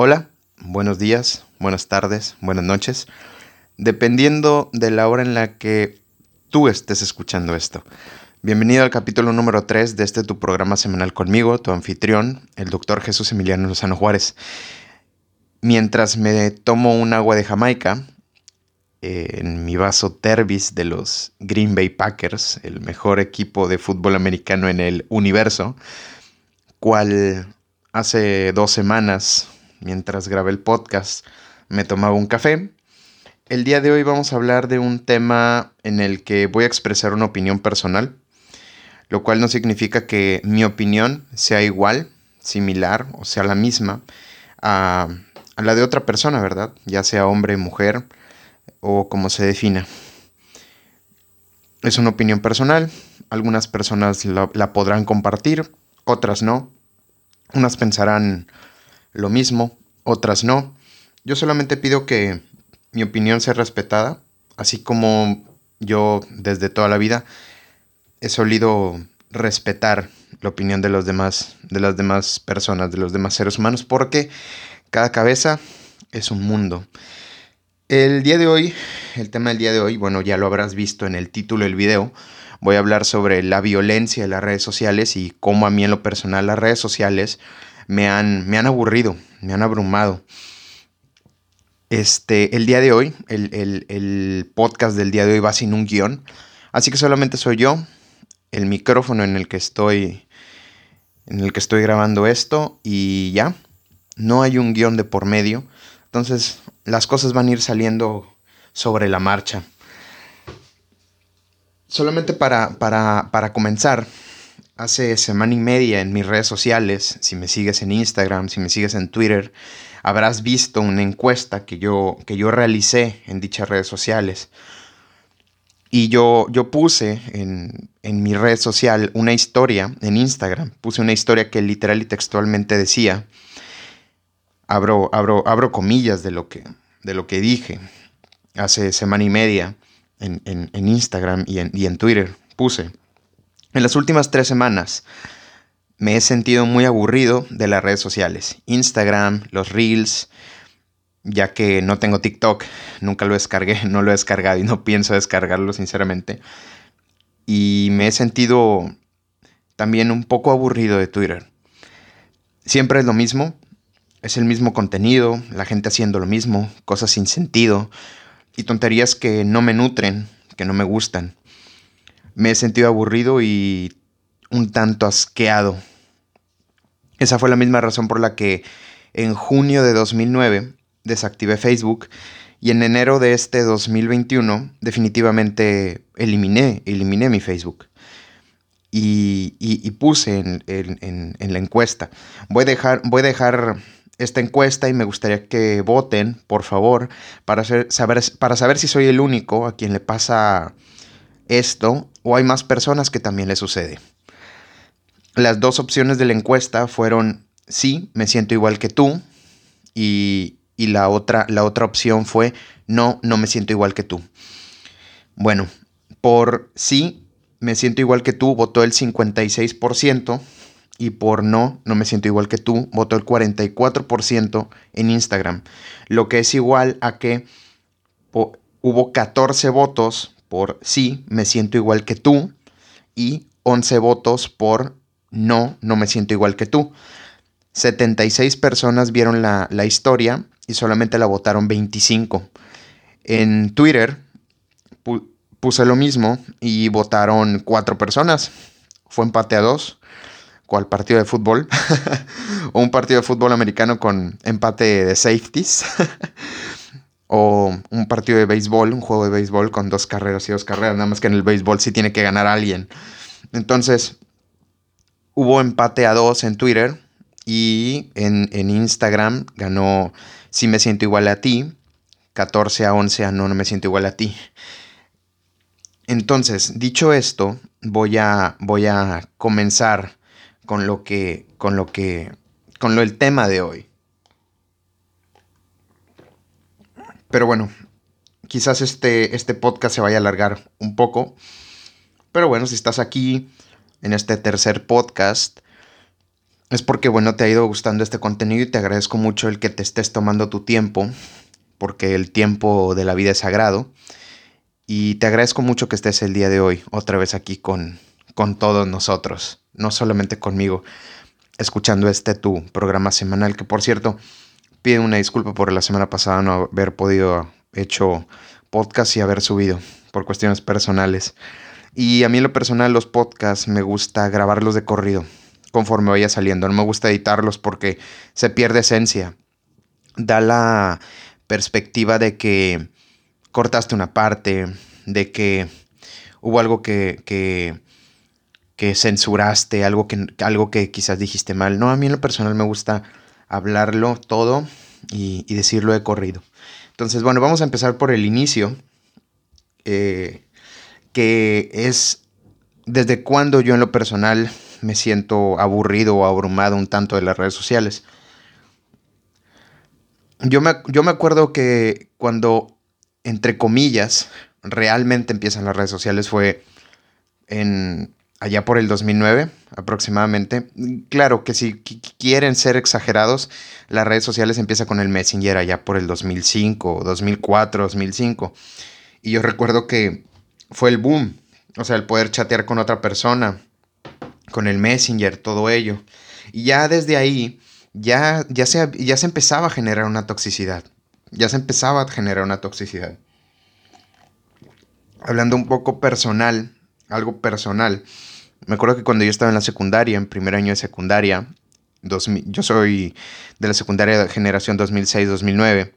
Hola, buenos días, buenas tardes, buenas noches, dependiendo de la hora en la que tú estés escuchando esto. Bienvenido al capítulo número 3 de este tu programa semanal conmigo, tu anfitrión, el doctor Jesús Emiliano Lozano Juárez. Mientras me tomo un agua de Jamaica, eh, en mi vaso Tervis de los Green Bay Packers, el mejor equipo de fútbol americano en el universo, cual hace dos semanas mientras grabé el podcast, me tomaba un café. El día de hoy vamos a hablar de un tema en el que voy a expresar una opinión personal, lo cual no significa que mi opinión sea igual, similar o sea la misma a, la de otra persona, ¿verdad? Ya sea hombre, mujer o como se defina. Es una opinión personal, algunas personas la podrán compartir, otras no. Unas pensarán, lo mismo, otras no. Yo solamente pido que mi opinión sea respetada, así como yo desde toda la vida he solido respetar la opinión de los demás, de las demás personas, de los demás seres humanos, porque cada cabeza es un mundo. El día de hoy, el tema del día de hoy, bueno, ya lo habrás visto en el título del video, voy a hablar sobre la violencia de las redes sociales y cómo a mí en lo personal las redes sociales me han, me han aburrido, me han abrumado. Este, el día de hoy, el, podcast del día de hoy va sin un guion, así que solamente soy yo, el micrófono en el que estoy, en el que estoy grabando esto y ya, no hay un guion de por medio, entonces las cosas van a ir saliendo sobre la marcha. Solamente para, para, para comenzar, hace semana y media en mis redes sociales, si me sigues en Instagram, si me sigues en Twitter, habrás visto una encuesta que yo, que yo realicé en dichas redes sociales. Y yo, yo puse en, mi red social una historia, en Instagram, puse una historia que literal y textualmente decía, abro, abro, abro comillas de lo, que, de lo que dije hace semana y media en, Instagram y en, y en Twitter, puse. En las últimas tres semanas me he sentido muy aburrido de las redes sociales, Instagram, los Reels, ya que no tengo TikTok, nunca lo descargué, no lo he descargado y no pienso descargarlo sinceramente. Y me he sentido también un poco aburrido de Twitter. Siempre es lo mismo, es el mismo contenido, la gente haciendo lo mismo, cosas sin sentido y tonterías que no me nutren, que no me gustan me he sentido aburrido y un tanto asqueado. Esa fue la misma razón por la que en junio de 2009 desactivé Facebook y en enero de este 2021 definitivamente eliminé, eliminé mi Facebook. Y, puse en, la encuesta. Voy a, dejar, voy a dejar esta encuesta y me gustaría que voten, por favor, para, saber, para saber si soy el único a quien le pasa esto o hay más personas que también le sucede. Las dos opciones de la encuesta fueron sí, me siento igual que tú y, la, otra, la otra opción fue no, no me siento igual que tú. Bueno, por sí, me siento igual que tú, votó el 56% y por no, no me siento igual que tú, votó el 44% en Instagram, lo que es igual a que hubo 14 votos por sí, me siento igual que tú, y 11 votos por no, no me siento igual que tú. 76 personas vieron la, historia y solamente la votaron 25. En Twitter puse lo mismo y votaron 4 personas. Fue empate a 2. ¿Cuál partido de fútbol? o un partido de fútbol americano con empate de safeties. o un partido de béisbol, un juego de béisbol con dos carreras y dos carreras, nada más que en el béisbol sí tiene que ganar alguien. Entonces, hubo empate a dos en Twitter y en, Instagram ganó Si me siento igual a ti, 14 a 11 a No, no me siento igual a ti. Entonces, dicho esto, voy a, voy a comenzar con lo que, con lo que, con lo el tema de hoy. Pero bueno, quizás este, este podcast se vaya a alargar un poco. Pero bueno, si estás aquí en este tercer podcast, es porque, bueno, te ha ido gustando este contenido y te agradezco mucho el que te estés tomando tu tiempo, porque el tiempo de la vida es sagrado. Y te agradezco mucho que estés el día de hoy otra vez aquí con, con todos nosotros, no solamente conmigo, escuchando este tu programa semanal, que por cierto, pido una disculpa por la semana pasada no haber podido hecho podcast y haber subido por cuestiones personales. Y a mí en lo personal los podcasts me gusta grabarlos de corrido conforme vaya saliendo. No me gusta editarlos porque se pierde esencia. Da la perspectiva de que cortaste una parte, de que hubo algo que, que, que censuraste, algo que, algo que quizás dijiste mal. No, a mí en lo personal me gusta hablarlo todo y, decirlo de corrido. Entonces, bueno, vamos a empezar por el inicio, eh, que es desde cuando yo en lo personal me siento aburrido o abrumado un tanto de las redes sociales. Yo me, yo me acuerdo que cuando, entre comillas, realmente empiezan las redes sociales fue en allá por el 2009 aproximadamente. Claro que si quieren ser exagerados, las redes sociales empiezan con el Messenger allá por el 2005, 2004, 2005. Y yo recuerdo que fue el boom, o sea, el poder chatear con otra persona, con el Messenger, todo ello. Y ya desde ahí, ya, ya, se, ya se empezaba a generar una toxicidad. Ya se empezaba a generar una toxicidad. Hablando un poco personal, algo personal. Me acuerdo que cuando yo estaba en la secundaria, en primer año de secundaria, yo soy de la secundaria de generación 2006-2009.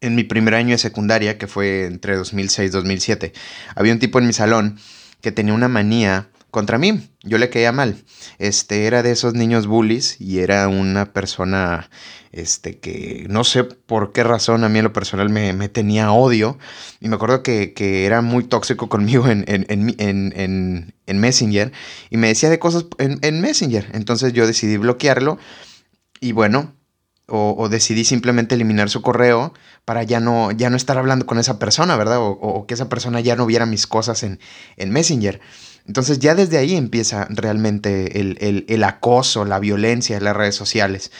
En mi primer año de secundaria, que fue entre 2006 y 2007, había un tipo en mi salón que tenía una manía contra mí. Yo le caía mal. Este era de esos niños bullies y era una persona este, que no sé por qué razón a mí en lo personal me, tenía odio. Y me acuerdo que, era muy tóxico conmigo en, en, en, Messenger y me decía de cosas en, Messenger. Entonces yo decidí bloquearlo y bueno, o, decidí simplemente eliminar su correo para ya no, ya no estar hablando con esa persona, ¿verdad? O, o que esa persona ya no viera mis cosas en, en Messenger. Entonces ya desde ahí empieza realmente el, acoso, la violencia en las redes sociales.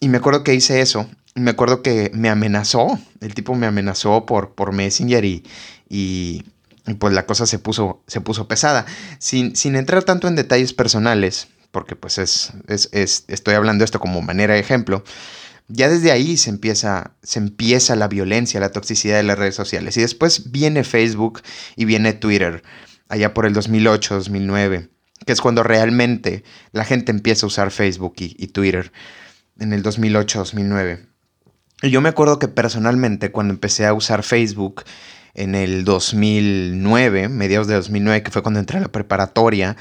Y me acuerdo que hice eso. Me acuerdo que me amenazó. El tipo me amenazó por, por Messenger y, y, pues la cosa se puso, se puso pesada. Sin, sin, entrar tanto en detalles personales, porque pues es, es, estoy hablando esto como manera de ejemplo. Ya desde ahí se empieza, se empieza la violencia, la toxicidad de las redes sociales. Y después viene Facebook y viene Twitter allá por el 2008, 2009, que es cuando realmente la gente empieza a usar Facebook y, Twitter, en el 2008, 2009. Y yo me acuerdo que personalmente cuando empecé a usar Facebook en el 2009, mediados de 2009, que fue cuando entré a la preparatoria,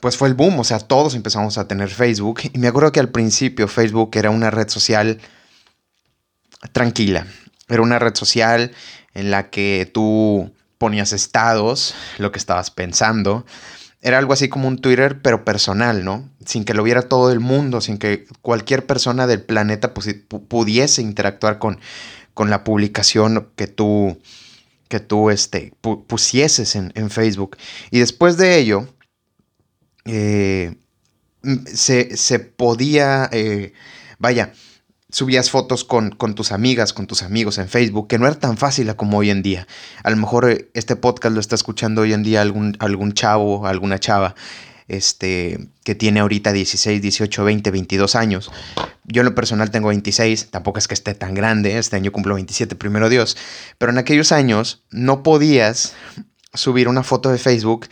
pues fue el boom, o sea, todos empezamos a tener Facebook. Y me acuerdo que al principio Facebook era una red social tranquila, era una red social en la que tú ponías estados, lo que estabas pensando. Era algo así como un Twitter, pero personal, ¿no? Sin que lo viera todo el mundo, sin que cualquier persona del planeta pudiese interactuar con, con la publicación que tú, que tú este, pusieses en, Facebook. Y después de ello, eh, se, podía, eh, vaya, subías fotos con, tus amigas, con tus amigos en Facebook, que no era tan fácil como hoy en día. A lo mejor eh, este podcast lo está escuchando hoy en día algún, algún chavo, alguna chava, este, que tiene ahorita 16, 18, 20, 22 años. Yo en lo personal tengo 26, tampoco es que esté tan grande, este año cumplo 27, primero Dios, pero en aquellos años no podías subir una foto de Facebook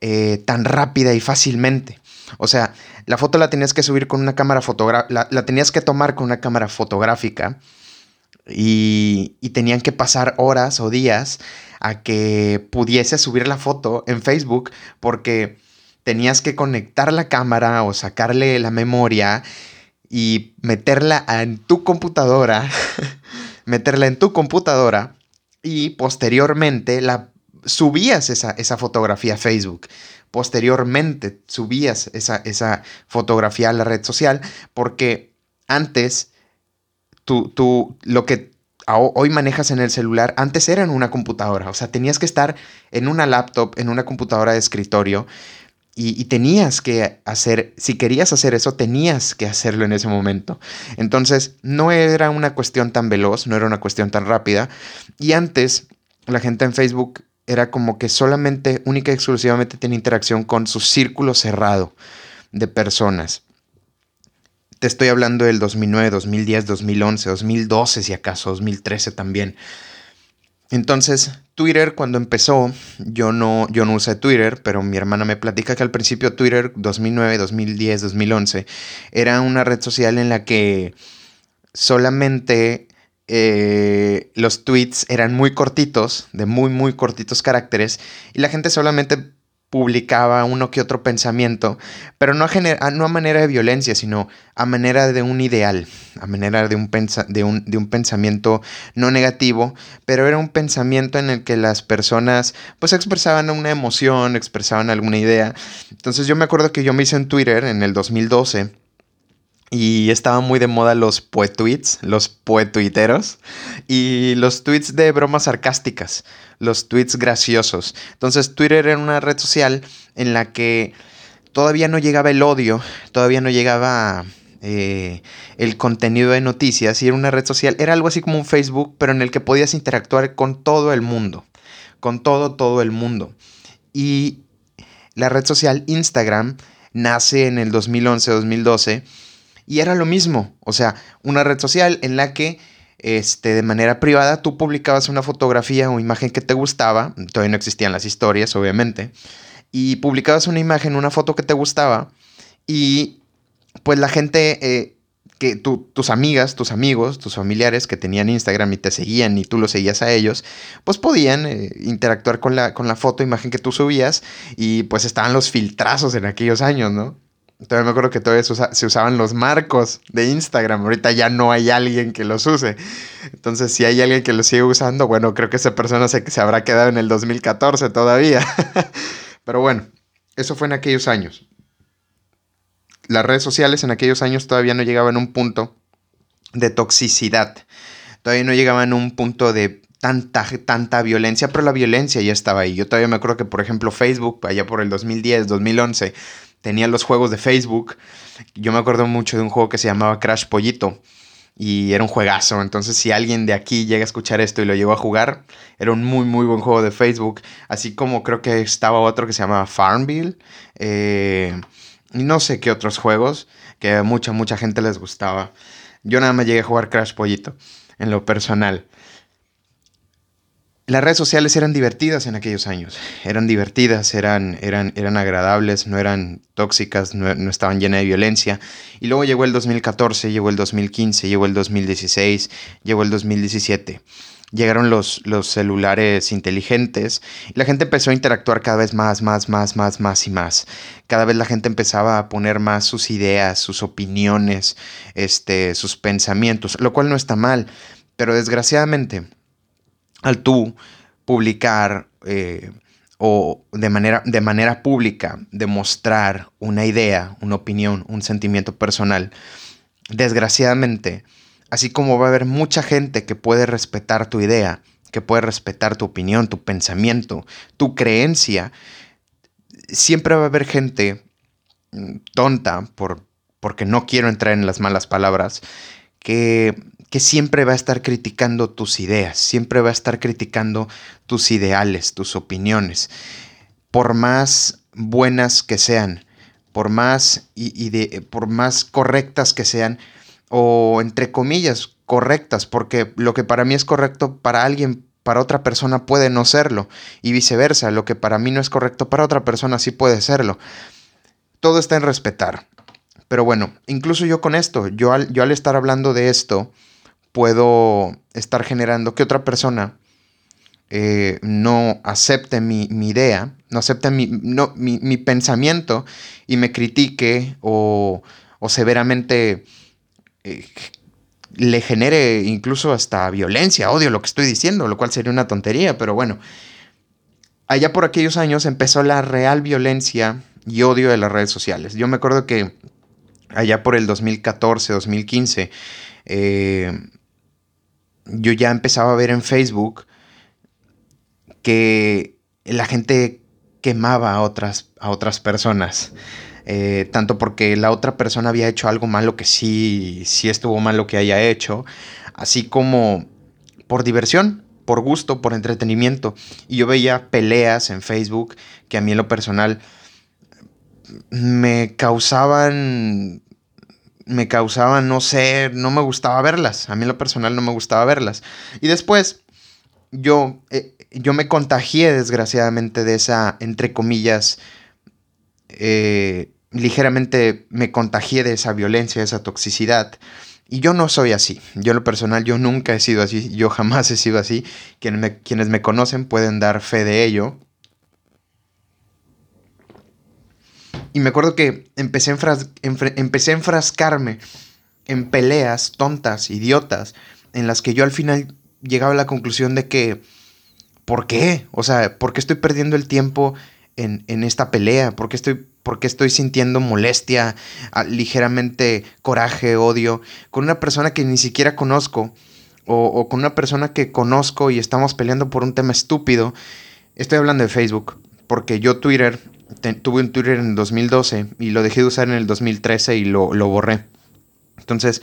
eh, tan rápida y fácilmente. O sea, la foto la tenías que subir con una cámara fotográfica, la, tenías que tomar con una cámara fotográfica y, y, tenían que pasar horas o días a que pudiese subir la foto en Facebook porque tenías que conectar la cámara o sacarle la memoria y meterla en tu computadora, meterla en tu computadora y posteriormente la subías esa, esa fotografía a Facebook posteriormente subías esa, esa fotografía a la red social, porque antes tú, tú, lo que hoy manejas en el celular, antes era en una computadora, o sea, tenías que estar en una laptop, en una computadora de escritorio, y, tenías que hacer, si querías hacer eso, tenías que hacerlo en ese momento. Entonces, no era una cuestión tan veloz, no era una cuestión tan rápida. Y antes, la gente en Facebook era como que solamente, única y exclusivamente tenía interacción con su círculo cerrado de personas. Te estoy hablando del 2009, 2010, 2011, 2012 si acaso, 2013 también. Entonces, Twitter cuando empezó, yo no, yo no usé Twitter, pero mi hermana me platica que al principio Twitter 2009, 2010, 2011 era una red social en la que solamente eh, los tweets eran muy cortitos, de muy, muy cortitos caracteres, y la gente solamente publicaba uno que otro pensamiento, pero no a, no a manera de violencia, sino a manera de un ideal, a manera de un, de, un, de un, pensamiento no negativo, pero era un pensamiento en el que las personas pues expresaban una emoción, expresaban alguna idea. Entonces yo me acuerdo que yo me hice en Twitter en el 2012 y estaban muy de moda los poetweets, los poetuiteros y los tweets de bromas sarcásticas, los tweets graciosos. Entonces Twitter era una red social en la que todavía no llegaba el odio, todavía no llegaba eh, el contenido de noticias y era una red social, era algo así como un Facebook, pero en el que podías interactuar con todo el mundo, con todo, todo el mundo. Y la red social Instagram nace en el 2011-2012 y era lo mismo, o sea, una red social en la que este, de manera privada tú publicabas una fotografía o imagen que te gustaba, todavía no existían las historias, obviamente, y publicabas una imagen, una foto que te gustaba, y pues la gente, eh, que tus amigas, tus amigos, tus familiares que tenían Instagram y te seguían y tú los seguías a ellos, pues podían eh, interactuar con la, con la foto, imagen que tú subías, y pues estaban los filtrazos en aquellos años, ¿no? Todavía me acuerdo que todavía se, usaban los marcos de Instagram. Ahorita ya no hay alguien que los use. Entonces, si hay alguien que los sigue usando, bueno, creo que esa persona se, se habrá quedado en el 2014 todavía. Pero bueno, eso fue en aquellos años. Las redes sociales en aquellos años todavía no llegaban a un punto de toxicidad. Todavía no llegaban a un punto de tanta, tanta violencia, pero la violencia ya estaba ahí. Yo todavía me acuerdo que, por ejemplo, Facebook, allá por el 2010, 2011, tenía los juegos de Facebook. Yo me acuerdo mucho de un juego que se llamaba Crash Pollito y era un juegazo. Entonces, si alguien de aquí llega a escuchar esto y lo llegó a jugar, era un muy, muy buen juego de Facebook. Así como creo que estaba otro que se llamaba Farmville. Eh, y no sé qué otros juegos que a mucha, mucha gente les gustaba. Yo nada más llegué a jugar Crash Pollito en lo personal. Las redes sociales eran divertidas en aquellos años, eran divertidas, eran, eran, eran agradables, no eran tóxicas, no, estaban llenas de violencia. Y luego llegó el 2014, llegó el 2015, llegó el 2016, llegó el 2017. Llegaron los, los celulares inteligentes y la gente empezó a interactuar cada vez más, más, más, más, más y más. Cada vez la gente empezaba a poner más sus ideas, sus opiniones, este, sus pensamientos, lo cual no está mal, pero desgraciadamente al tú publicar eh, o de manera, de manera pública demostrar una idea, una opinión, un sentimiento personal, desgraciadamente, así como va a haber mucha gente que puede respetar tu idea, que puede respetar tu opinión, tu pensamiento, tu creencia, siempre va a haber gente mm, tonta, por, porque no quiero entrar en las malas palabras, que que siempre va a estar criticando tus ideas, siempre va a estar criticando tus ideales, tus opiniones, por más buenas que sean, por más, y, de, por más correctas que sean, o entre comillas, correctas, porque lo que para mí es correcto para alguien, para otra persona puede no serlo, y viceversa, lo que para mí no es correcto para otra persona sí puede serlo. Todo está en respetar. Pero bueno, incluso yo con esto, yo al, yo al estar hablando de esto, puedo estar generando que otra persona eh, no acepte mi, idea, no acepte mi, no, mi, pensamiento y me critique o, severamente eh, le genere incluso hasta violencia, odio lo que estoy diciendo, lo cual sería una tontería, pero bueno, allá por aquellos años empezó la real violencia y odio de las redes sociales. Yo me acuerdo que allá por el 2014, 2015, eh, yo ya empezaba a ver en Facebook que la gente quemaba a otras, a otras personas. Eh, tanto porque la otra persona había hecho algo malo que sí, sí estuvo mal lo que haya hecho, así como por diversión, por gusto, por entretenimiento. Y yo veía peleas en Facebook que a mí en lo personal me causaban me causaban, no sé, no me gustaba verlas. A mí lo personal no me gustaba verlas. Y después yo, eh, yo me contagié desgraciadamente de esa, entre comillas, eh, ligeramente me contagié de esa violencia, de esa toxicidad. Y yo no soy así. Yo en lo personal, yo nunca he sido así. Yo jamás he sido así. Quienes me conocen pueden dar fe de ello. Y me acuerdo que empecé empecé a enfrascarme en peleas tontas, idiotas, en las que yo al final llegaba a la conclusión de que, ¿por qué? O sea, ¿por qué estoy perdiendo el tiempo en, esta pelea? ¿Por qué, estoy, estoy sintiendo molestia, ligeramente coraje, odio, con una persona que ni siquiera conozco? O, con una persona que conozco y estamos peleando por un tema estúpido. Estoy hablando de Facebook, porque yo Twitter, tuve un Twitter en el 2012 y lo dejé de usar en el 2013 y lo, lo borré. Entonces,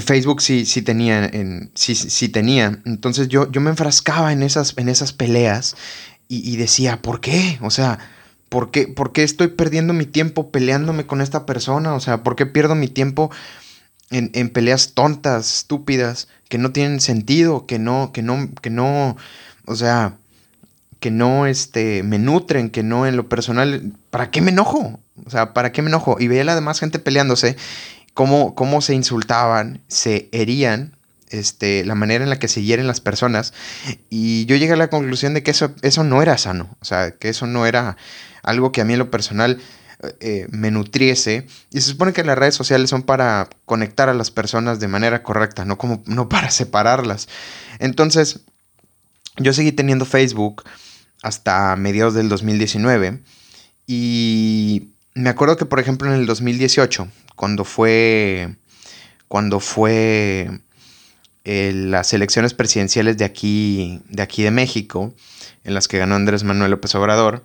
Facebook sí, sí tenía, en, sí, sí tenía. Entonces yo, yo me enfrascaba en esas, en esas peleas y, decía, ¿por qué? O sea, ¿por qué, ¿por qué estoy perdiendo mi tiempo peleándome con esta persona? O sea, ¿por qué pierdo mi tiempo en, en peleas tontas, estúpidas, que no tienen sentido, que no, que no, que no, o sea, que no este, me nutren, que no en lo personal, ¿para qué me enojo? O sea, ¿para qué me enojo? Y veía la demás gente peleándose cómo, se insultaban, se herían, este, la manera en la que se hieren las personas. Y yo llegué a la conclusión de que eso, eso no era sano, o sea, que eso no era algo que a mí en lo personal eh, me nutriese. Y se supone que las redes sociales son para conectar a las personas de manera correcta, no, como, no para separarlas. Entonces, yo seguí teniendo Facebook hasta mediados del 2019 y me acuerdo que, por ejemplo, en el 2018, cuando fue. Cuando fue. Eh, las elecciones presidenciales de aquí, de aquí de México, en las que ganó Andrés Manuel López Obrador,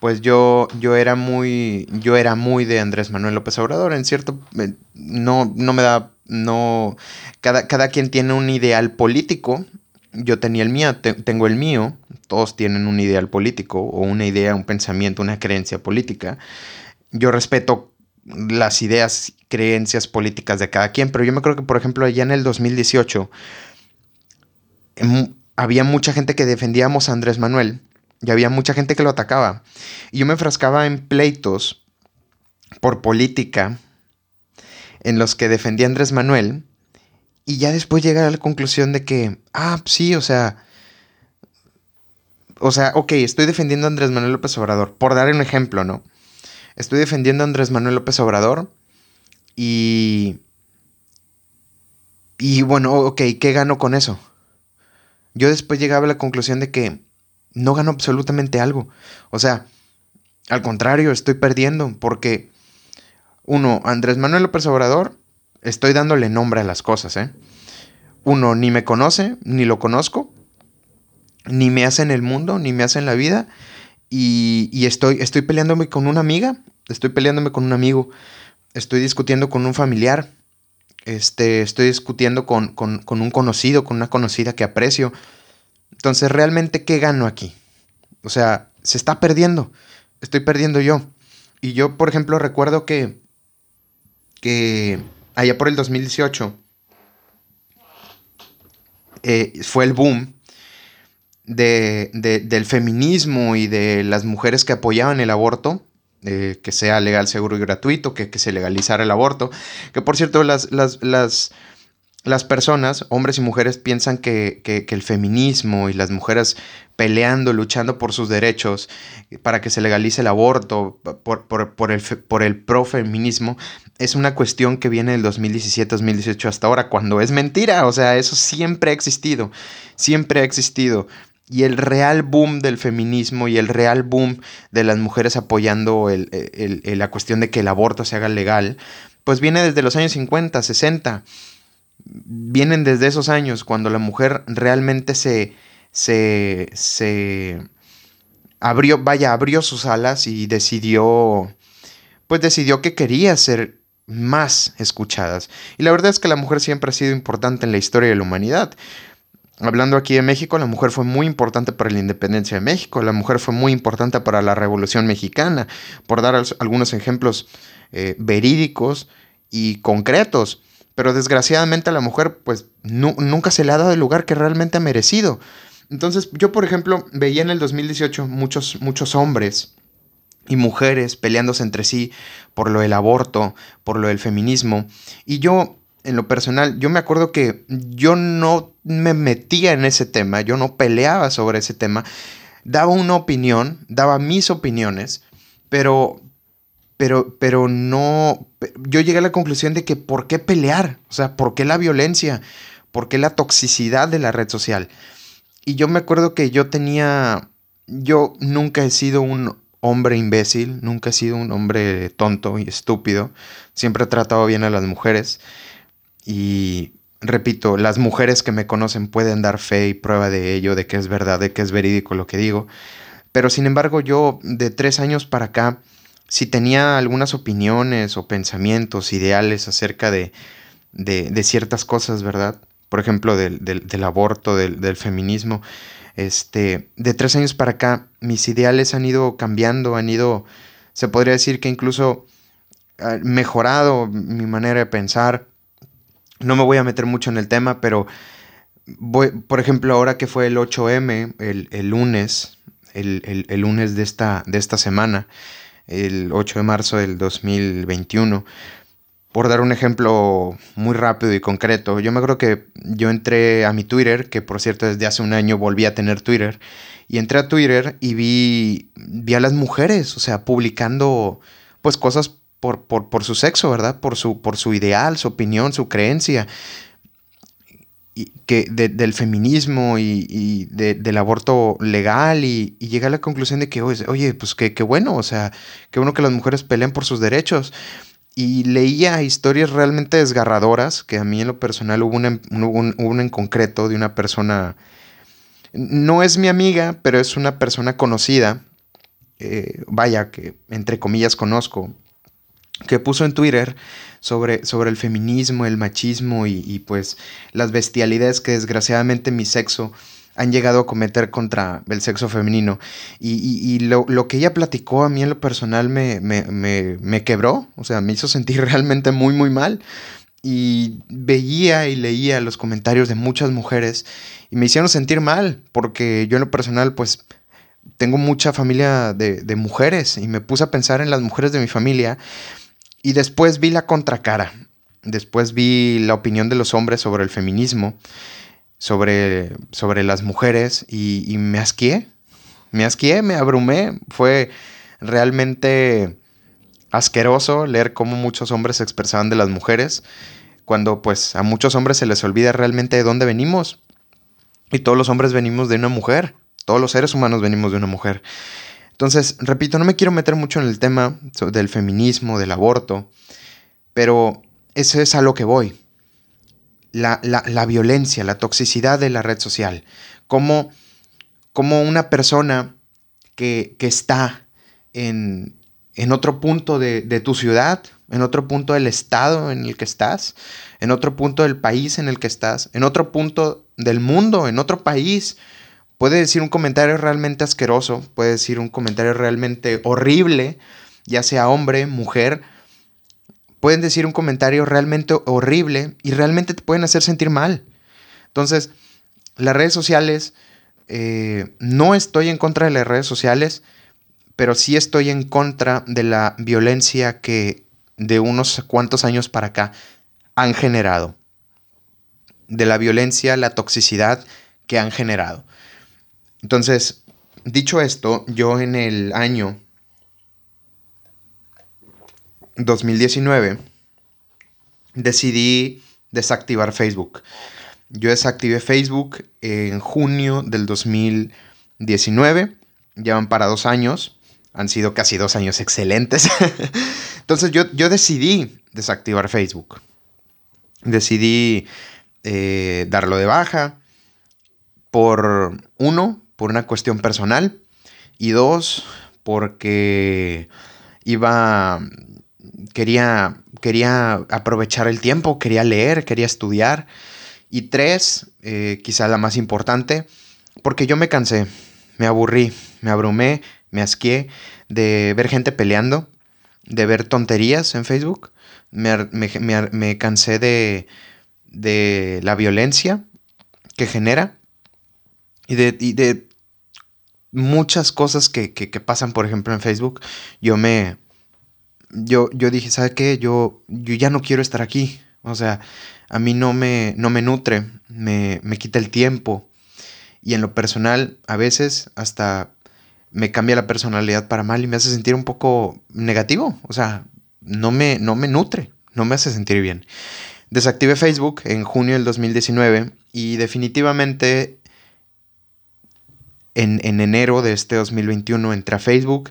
pues yo, yo era muy. Yo era muy de Andrés Manuel López Obrador. En cierto. Eh, no, no me da. No. Cada, cada quien tiene un ideal político. Yo tenía el mío, tengo el mío. Todos tienen un ideal político, o una idea, un pensamiento, una creencia política yo respeto las ideas, creencias políticas de cada quien, pero yo me creo que, por ejemplo, allá en el 2018 em, había mucha gente que defendíamos a Andrés Manuel y había mucha gente que lo atacaba. Y yo me enfrascaba en pleitos por política en los que defendía a Andrés Manuel y ya después llegar a la conclusión de que, ah, sí, o sea, o sea, ok, estoy defendiendo a Andrés Manuel López Obrador, por dar un ejemplo, ¿no? Estoy defendiendo a Andrés Manuel López Obrador y... Y bueno, ok, ¿qué gano con eso? Yo después llegaba a la conclusión de que no gano absolutamente algo. O sea, al contrario, estoy perdiendo porque, uno, Andrés Manuel López Obrador, estoy dándole nombre a las cosas, ¿eh? Uno, ni me conoce, ni lo conozco, ni me hace en el mundo, ni me hace en la vida, y, estoy, estoy peleándome con una amiga, estoy peleándome con un amigo, estoy discutiendo con un familiar, este, estoy discutiendo con, un conocido, con una conocida que aprecio. Entonces, ¿realmente qué gano aquí? O sea, se está perdiendo, estoy perdiendo yo. Y yo, por ejemplo, recuerdo que, que allá por el 2018 eh, fue el boom de, del feminismo y de las mujeres que apoyaban el aborto, eh, que sea legal, seguro y gratuito, que, se legalizara el aborto. Que por cierto, las, las, las, las personas, hombres y mujeres, piensan que, el feminismo y las mujeres peleando, luchando por sus derechos para que se legalice el aborto, por, por, el, por el profeminismo, es una cuestión que viene del 2017-2018 hasta ahora, cuando es mentira. O sea, eso siempre ha existido, siempre ha existido y el real boom del feminismo y el real boom de las mujeres apoyando la cuestión de que el aborto se haga legal, pues viene desde los años 50, 60. Vienen desde esos años cuando la mujer realmente se, se, se abrió, vaya, abrió sus alas y decidió, pues decidió que quería ser más escuchadas. Y la verdad es que la mujer siempre ha sido importante en la historia de la humanidad. Hablando aquí de México, la mujer fue muy importante para la independencia de México, la mujer fue muy importante para la Revolución Mexicana, por dar algunos ejemplos eh, verídicos y concretos. Pero desgraciadamente a la mujer pues nunca se le ha dado el lugar que realmente ha merecido. Entonces yo, por ejemplo, veía en el 2018 muchos, muchos hombres y mujeres peleándose entre sí por lo del aborto, por lo del feminismo. Y yo, en lo personal, yo me acuerdo que yo no me metía en ese tema, yo no peleaba sobre ese tema, daba una opinión, daba mis opiniones, pero, pero, pero no, yo llegué a la conclusión de que ¿por qué pelear? O sea, ¿por qué la violencia? ¿Por qué la toxicidad de la red social? Y yo me acuerdo que yo tenía, yo nunca he sido un hombre imbécil, nunca he sido un hombre tonto y estúpido, siempre he tratado bien a las mujeres y repito, las mujeres que me conocen pueden dar fe y prueba de ello, de que es verdad, de que es verídico lo que digo, pero sin embargo yo de tres años para acá, si tenía algunas opiniones o pensamientos, ideales acerca de, de ciertas cosas, ¿verdad? por ejemplo, del, aborto, del, feminismo. Este, de tres años para acá, mis ideales han ido cambiando, han ido, se podría decir que incluso ah, mejorado mi manera de pensar. No me voy a meter mucho en el tema, pero voy, por ejemplo, ahora que fue el 8M, el, lunes, el, el, lunes de esta, de esta semana, el 8 de marzo del 2021, por dar un ejemplo muy rápido y concreto, yo me acuerdo que yo entré a mi Twitter, que por cierto desde hace un año volví a tener Twitter, y entré a Twitter y vi, vi a las mujeres, o sea, publicando pues cosas por, por, su sexo, ¿verdad? Por su, por su ideal, su opinión, su creencia. Que del feminismo y, del aborto legal y, y, a la conclusión de que, oye, pues qué bueno, o sea, qué bueno que las mujeres peleen por sus derechos y leía historias realmente desgarradoras, que a mí en lo personal hubo una, en concreto de una persona, no es mi amiga, pero es una persona conocida, eh, vaya, que entre comillas conozco, que puso en Twitter sobre, sobre el feminismo, el machismo y, y pues las bestialidades que desgraciadamente mi sexo han llegado a cometer contra el sexo femenino. Y, lo, que ella platicó a mí en lo personal me, me, quebró, o sea, me hizo sentir realmente muy, muy mal. Y veía y leía los comentarios de muchas mujeres y me hicieron sentir mal, porque yo en lo personal, pues, tengo mucha familia de, de mujeres y me puse a pensar en las mujeres de mi familia y después vi la contracara. Después vi la opinión de los hombres sobre el feminismo sobre, sobre las mujeres y, me asqué, me asqué, me abrumé, fue realmente asqueroso leer cómo muchos hombres se expresaban de las mujeres, cuando pues a muchos hombres se les olvida realmente de dónde venimos. Y todos los hombres venimos de una mujer, todos los seres humanos venimos de una mujer. Entonces, repito, no me quiero meter mucho en el tema del feminismo, del aborto, pero eso es a lo que voy la, violencia, la toxicidad de la red social. Como, como una persona que, está en, otro punto de, tu ciudad, en otro punto del estado en el que estás, en otro punto del país en el que estás, en otro punto del mundo, en otro país, puede decir un comentario realmente asqueroso, puede decir un comentario realmente horrible, ya sea hombre, mujer, pueden decir un comentario realmente horrible y realmente te pueden hacer sentir mal. Entonces, las redes sociales, eh, no estoy en contra de las redes sociales, pero sí estoy en contra de la violencia que de unos cuantos años para acá han generado. De la violencia, la toxicidad que han generado. Entonces, dicho esto, yo en el año 2019 decidí desactivar Facebook. Yo desactivé Facebook en junio del 2019. Llevan para dos años. Han sido casi dos años excelentes. Entonces yo, yo, decidí desactivar Facebook. Decidí eh, darlo de baja por uno, por una cuestión personal Y dos, porque iba, quería, quería aprovechar el tiempo, quería leer, quería estudiar. Y tres, eh, quizá la más importante, porque yo me cansé, me aburrí, me abrumé, me asqué de ver gente peleando, de ver tonterías en Facebook. Me, cansé de, de, la violencia que genera y de, de muchas cosas que, pasan, por ejemplo, en Facebook. Yo me... Yo, yo dije, ¿sabe qué? Yo, yo ya no quiero estar aquí. O sea, a mí no me, no me nutre, me, me quita el tiempo. Y en lo personal, a veces hasta me cambia la personalidad para mal y me hace sentir un poco negativo. O sea, no me, no me nutre, no me hace sentir bien. Desactivé Facebook en junio del 2019 y definitivamente en, en, enero de este 2021 entré a Facebook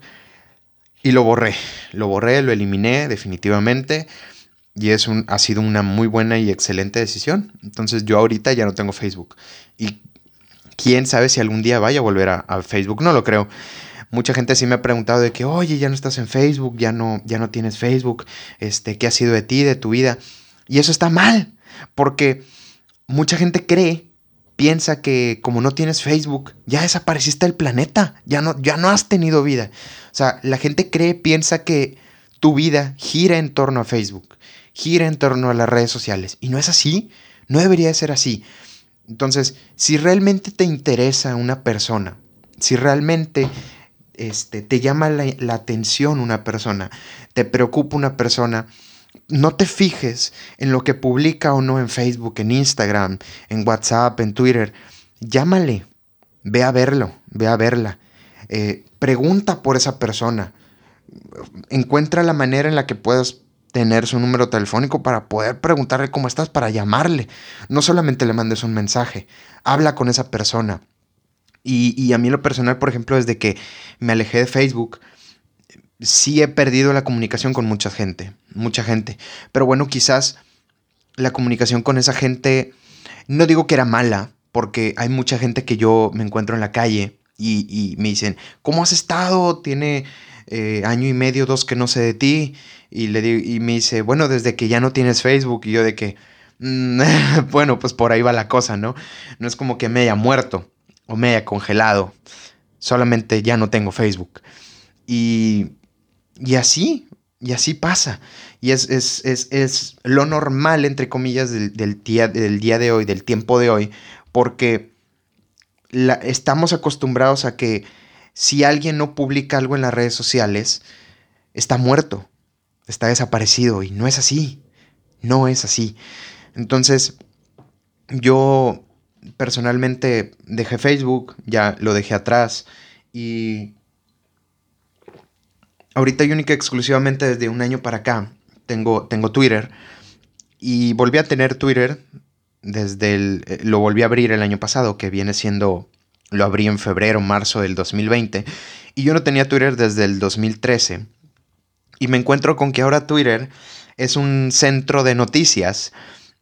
y lo borré. Lo borré, lo eliminé definitivamente y es ha sido una muy buena y excelente decisión. Entonces yo ahorita ya no tengo Facebook y quién sabe si algún día vaya a volver a, Facebook, no lo creo. Mucha gente sí me ha preguntado de que, oye, ya no estás en Facebook, ya no, ya no tienes Facebook, este, ¿qué ha sido de ti, de tu vida? Y eso está mal, porque mucha gente cree, piensa que como no tienes Facebook, ya desapareciste del planeta, ya no, ya no has tenido vida. O sea, la gente cree, piensa que tu vida gira en torno a Facebook, gira en torno a las redes sociales. Y no es así, no debería ser así. Entonces, si realmente te interesa una persona, si realmente este, te llama la, atención una persona, te preocupa una persona, no te fijes en lo que publica o no en Facebook, en Instagram, en WhatsApp, en Twitter. Llámale, ve a verlo, ve a verla. Eh, pregunta por esa persona. Encuentra la manera en la que puedas tener su número telefónico para poder preguntarle cómo estás, para llamarle. No solamente le mandes un mensaje, habla con esa persona. Y, a mí lo personal, por ejemplo, desde que me alejé de Facebook, sí he perdido la comunicación con mucha gente, mucha gente. Pero bueno, quizás la comunicación con esa gente, no digo que era mala, porque hay mucha gente que yo me encuentro en la calle y, me dicen, ¿cómo has estado? Tiene eh, año y medio, dos que no sé de ti. Y, le y me dice, bueno, desde que ya no tienes Facebook. Y yo de que, mm, bueno, pues por ahí va la cosa, ¿no? No es como que me haya muerto o me haya congelado. Solamente ya no tengo Facebook. Y, y así, y así pasa. Y es, es, es, es lo normal, entre comillas, del, día, del día de hoy, del tiempo de hoy, porque estamos acostumbrados a que si alguien no publica algo en las redes sociales, está muerto, está desaparecido y no es así, no es así. Entonces, yo personalmente dejé Facebook, ya lo dejé atrás y ahorita y única exclusivamente desde un año para acá tengo, tengo Twitter y volví a tener Twitter desde el, eh, lo volví a abrir el año pasado, que viene siendo lo abrí en febrero, marzo del 2020. Y yo no tenía Twitter desde el 2013. Y me encuentro con que ahora Twitter es un centro de noticias.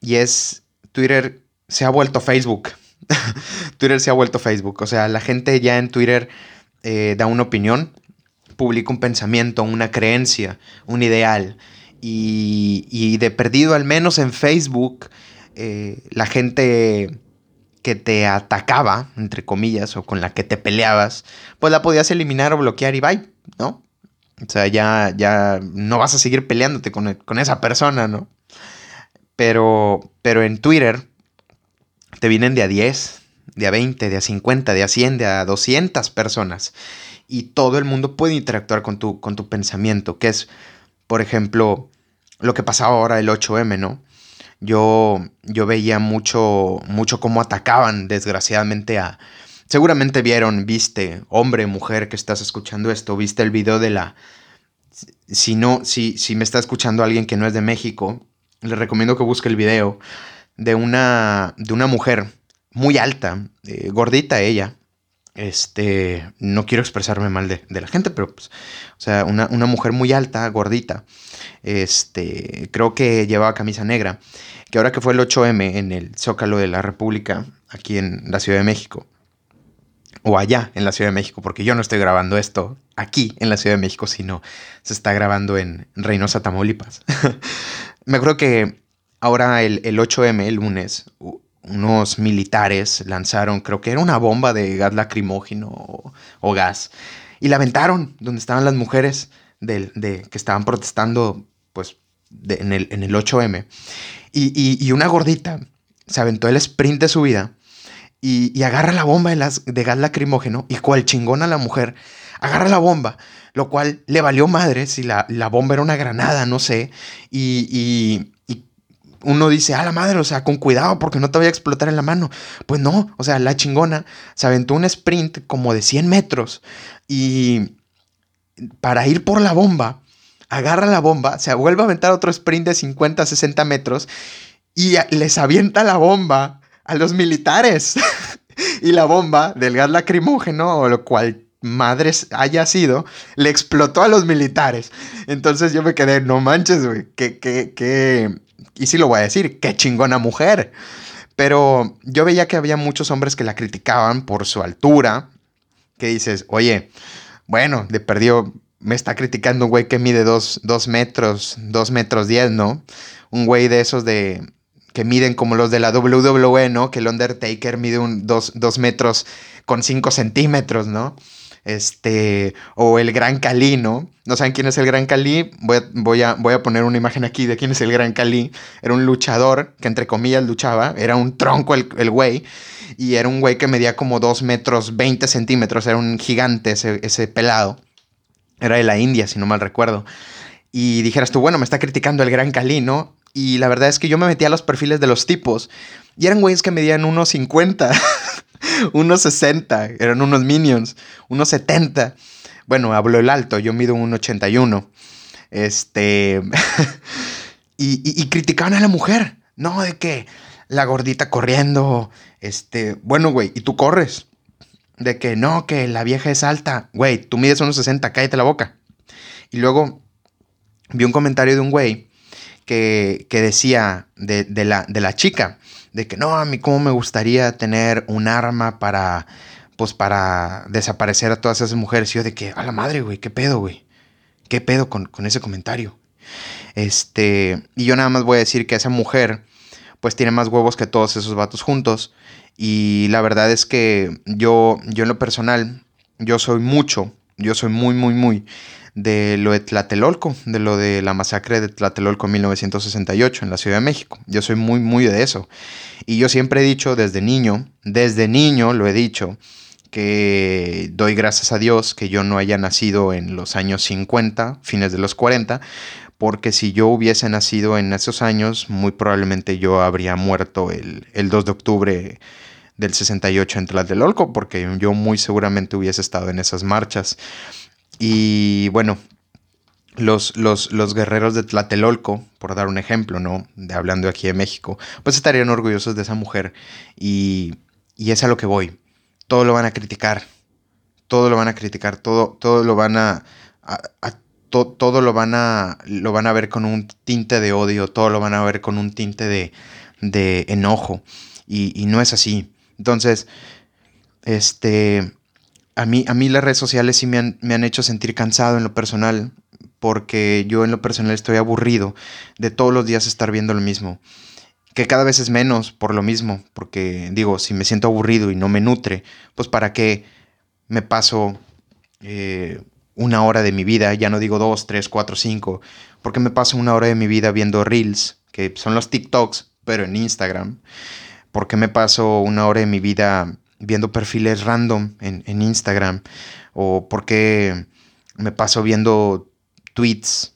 Y es... Twitter se ha vuelto Facebook. Twitter se ha vuelto Facebook. O sea, la gente ya en Twitter eh, da una opinión, publica un pensamiento, una creencia, un ideal. Y, de perdido, al menos en Facebook, eh, la gente que te atacaba, entre comillas, o con la que te peleabas, pues la podías eliminar o bloquear y bye, ¿no? O sea, ya, ya no vas a seguir peleándote con, con esa persona, ¿no? Pero, pero en Twitter te vienen de a 10, de a 20, de a 50, de a 100, de a 200 personas. Y todo el mundo puede interactuar con tu, con tu pensamiento, que es, por ejemplo, lo que pasaba ahora el 8M, ¿no? yo, yo veía mucho, mucho cómo atacaban desgraciadamente a... Seguramente vieron, viste, hombre, mujer que estás escuchando esto, viste el video de la... Si no, si, si me está escuchando alguien que no es de México, le recomiendo que busque el video de una, de una mujer muy alta, eh, gordita ella, este, no quiero expresarme mal de, la gente, pero pues, o sea, una, una, mujer muy alta, gordita, este, creo que llevaba camisa negra, que ahora que fue el 8M en el Zócalo de la República, aquí en la Ciudad de México, o allá en la Ciudad de México, porque yo no estoy grabando esto aquí en la Ciudad de México, sino se está grabando en Reynosa, Tamaulipas. Me acuerdo que ahora el, 8M, el lunes, unos militares lanzaron, creo que era una bomba de gas lacrimógeno o, gas, y la aventaron donde estaban las mujeres de, que estaban protestando, pues, en, el, en, el, 8M. Y, y, una gordita se aventó el sprint de su vida y, agarra la bomba de, gas lacrimógeno y cual chingona la mujer, agarra la bomba, lo cual le valió madre si la, bomba era una granada, no sé, y, uno dice, a la madre, o sea, con cuidado porque no te voy a explotar en la mano. Pues no, o sea, la chingona se aventó un sprint como de 100 metros y para ir por la bomba, agarra la bomba, se vuelve a aventar otro sprint de 50, 60 metros y les avienta la bomba a los militares. y la bomba del gas lacrimógeno, o lo cual madres haya sido, le explotó a los militares. Entonces yo me quedé, no manches, güey, qué, qué, qué, y sí lo voy a decir, qué chingona mujer. Pero yo veía que había muchos hombres que la criticaban por su altura, que dices, oye, bueno, de perdió, me está criticando un güey que mide dos, dos metros, dos metros diez, ¿no? Un güey de esos de, que miden como los de la WWE, ¿no? Que el Undertaker mide un 2 metros con 5 centímetros, ¿no? Este, o el Gran Cali, ¿no? ¿No saben quién es el Gran Cali? Voy a, voy, a, voy a poner una imagen aquí de quién es el Gran Cali. Era un luchador que entre comillas luchaba, era un tronco el, el güey, y era un güey que medía como 2 metros 20 centímetros, era un gigante ese, ese pelado. Era de la India, si no mal recuerdo. Y dijeras tú, bueno, me está criticando el Gran Cali, ¿no? Y la verdad es que yo me metí a los perfiles de los tipos. Y eran güeyes que medían unos 50, unos 60, eran unos minions, unos 70. Bueno, hablo el alto, yo mido un 81. Este. y, y, criticaban a la mujer. No, de que la gordita corriendo. Este. Bueno, güey, y tú corres. De que no, que la vieja es alta. Güey, tú mides unos 60, cállate la boca. Y luego vi un comentario de un güey que, decía de, la, de la chica, de que no, a mí cómo me gustaría tener un arma para, pues para desaparecer a todas esas mujeres. Y yo de que, a la madre, güey, ¿qué pedo, güey? ¿Qué pedo con, ese comentario? Este, y yo nada más voy a decir que esa mujer, pues tiene más huevos que todos esos vatos juntos. Y la verdad es que yo, yo en lo personal, yo soy mucho, yo soy muy, muy, muy de lo de Tlatelolco, de lo de la masacre de Tlatelolco en 1968 en la Ciudad de México. Yo soy muy, muy de eso. Y yo siempre he dicho desde niño, desde niño lo he dicho, que doy gracias a Dios que yo no haya nacido en los años 50, fines de los 40, porque si yo hubiese nacido en esos años, muy probablemente yo habría muerto el, el 2 de octubre del 68 en Tlatelolco, porque yo muy seguramente hubiese estado en esas marchas. Y bueno, los, los, los, guerreros de Tlatelolco, por dar un ejemplo, ¿no? De, hablando aquí de México, pues estarían orgullosos de esa mujer. Y, y es a lo que voy. Todo lo van a criticar. Todo lo van a criticar. Todo, todo lo van a. todo lo van a. Lo van a ver con un tinte de odio. Todo lo van a ver con un tinte de, de enojo. Y, y no es así. Entonces. Este a mí, a mí las redes sociales sí me han, hecho sentir cansado en lo personal, porque yo en lo personal estoy aburrido de todos los días estar viendo lo mismo. Que cada vez es menos por lo mismo, porque digo, si me siento aburrido y no me nutre, pues para qué me paso eh, una hora de mi vida, ya no digo dos, tres, cuatro, cinco, porque me paso una hora de mi vida viendo reels, que son los TikToks, pero en Instagram, porque me paso una hora de mi vida viendo perfiles random en, Instagram o porque me paso viendo tweets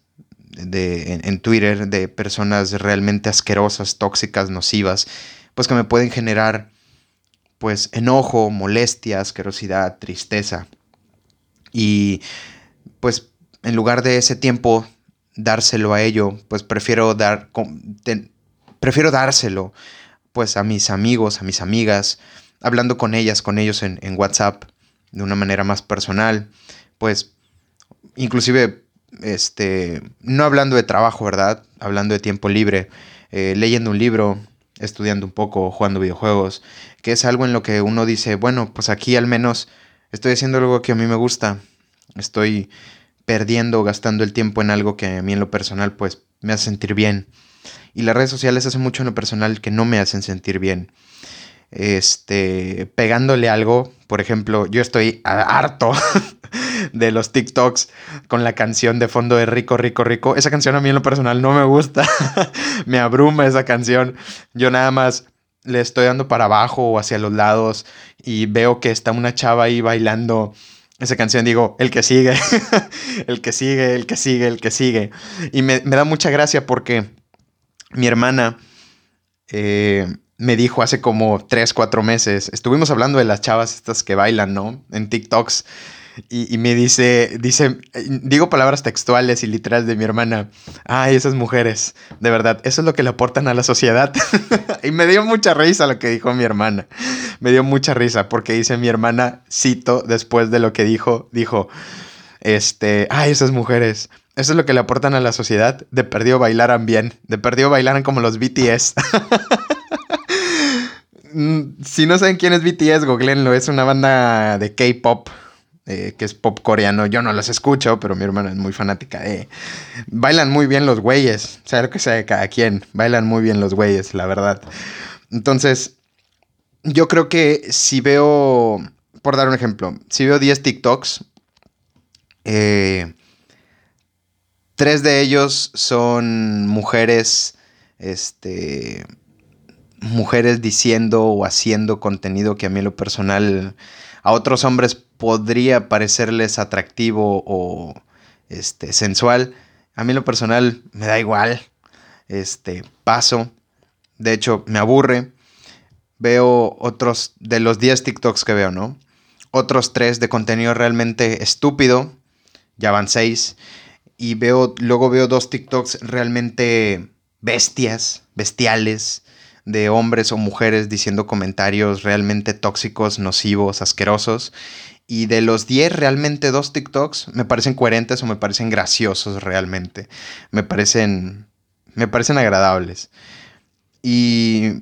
de, en, Twitter de personas realmente asquerosas, tóxicas, nocivas, pues que me pueden generar pues enojo, molestia, asquerosidad, tristeza. Y pues en lugar de ese tiempo dárselo a ello, pues prefiero dar prefiero dárselo pues a mis amigos, a mis amigas, hablando con ellas, con ellos en, WhatsApp de una manera más personal, pues inclusive, este, no hablando de trabajo, ¿verdad? Hablando de tiempo libre, eh, leyendo un libro, estudiando un poco, jugando videojuegos, que es algo en lo que uno dice, bueno, pues aquí al menos estoy haciendo algo que a mí me gusta, estoy perdiendo, gastando el tiempo en algo que a mí en lo personal pues me hace sentir bien. Y las redes sociales hacen mucho en lo personal que no me hacen sentir bien. Este, pegándole algo, por ejemplo, yo estoy harto de los TikToks con la canción de fondo de Rico, Rico, Rico. Esa canción a mí en lo personal no me gusta. me abruma esa canción. Yo nada más le estoy dando para abajo o hacia los lados y veo que está una chava ahí bailando esa canción, digo, el que sigue, el que sigue, el que sigue, el que sigue. Y me, da mucha gracia porque mi hermana eh, me dijo hace como 3, 4 meses, estuvimos hablando de las chavas estas que bailan, ¿no? En TikToks. Y, me dice, dice, digo palabras textuales y literales de mi hermana. Ay, esas mujeres, de verdad, eso es lo que le aportan a la sociedad. y me dio mucha risa lo que dijo mi hermana. Me dio mucha risa porque dice mi hermana, cito, después de lo que dijo, dijo, este, ay, esas mujeres, eso es lo que le aportan a la sociedad. De perdido bailaran bien, de perdido bailaran como los BTS. Mm, si no saben quién es BTS, googleenlo, es una banda de K-pop eh, que es pop coreano. Yo no los escucho, pero mi hermana es muy fanática de... Bailan muy bien los güeyes, sea lo que sea de cada quien. Bailan muy bien los güeyes, la verdad. Entonces, yo creo que si veo, por dar un ejemplo, si veo 10 TikToks, eh, tres de ellos son mujeres, este, mujeres diciendo o haciendo contenido que a mí lo personal a otros hombres podría parecerles atractivo o este, sensual. A mí lo personal me da igual. Este, paso. De hecho, me aburre. Veo otros de los 10 TikToks que veo, ¿no? Otros 3 de contenido realmente estúpido. Ya van 6. Y veo, luego veo dos TikToks realmente bestias, bestiales, de hombres o mujeres diciendo comentarios realmente tóxicos, nocivos, asquerosos. Y de los 10, realmente dos TikToks me parecen coherentes o me parecen graciosos realmente. Me parecen, me parecen agradables. Y